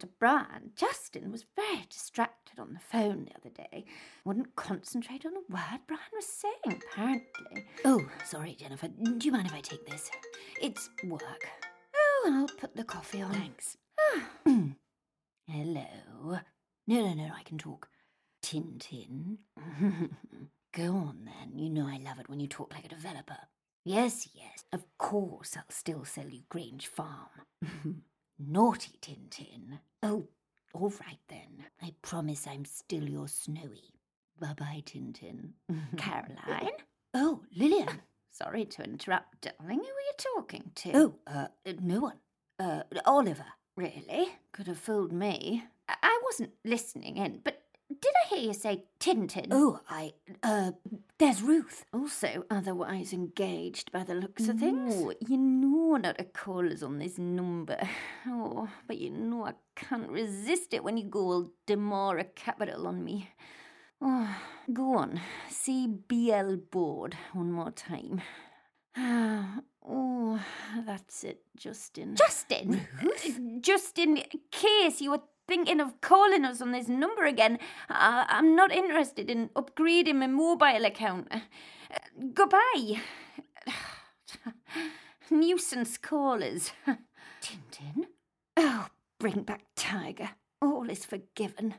to Brian, Justin was very distracted on the phone the other day. Wouldn't concentrate on a word Brian was saying, apparently. Oh, sorry, Jennifer. Do you mind if I take this? It's work. Oh, I'll put the coffee on. Thanks. Ah. Hello. No, no, no, I can talk. Tintin. Go on then. You know I love it when you talk like a developer. Yes, yes, of course I'll still sell you Grange Farm. Naughty Tintin. Oh, all right then. I promise I'm still your Snowy. Bye bye, Tintin. Caroline? Oh, Lillian. Sorry to interrupt, darling. Who were you talking to? Oh, uh, no one. Uh, Oliver. Really? Could have fooled me. I, I wasn't listening in, but did I hear you say Tintin? Oh, I, uh, there's Ruth. Also otherwise engaged by the looks of things. No, you know not to call us on this number. Oh, but you know I can't resist it when you go all Demora Capital on me. Oh, go on. See BL board one more time. oh, that's it, Justin. Justin? Just in case you were thinking of calling us on this number again, I- I'm not interested in upgrading my mobile account. Uh, goodbye. Nuisance callers. Tintin? Oh, bring back Tiger. All is forgiven.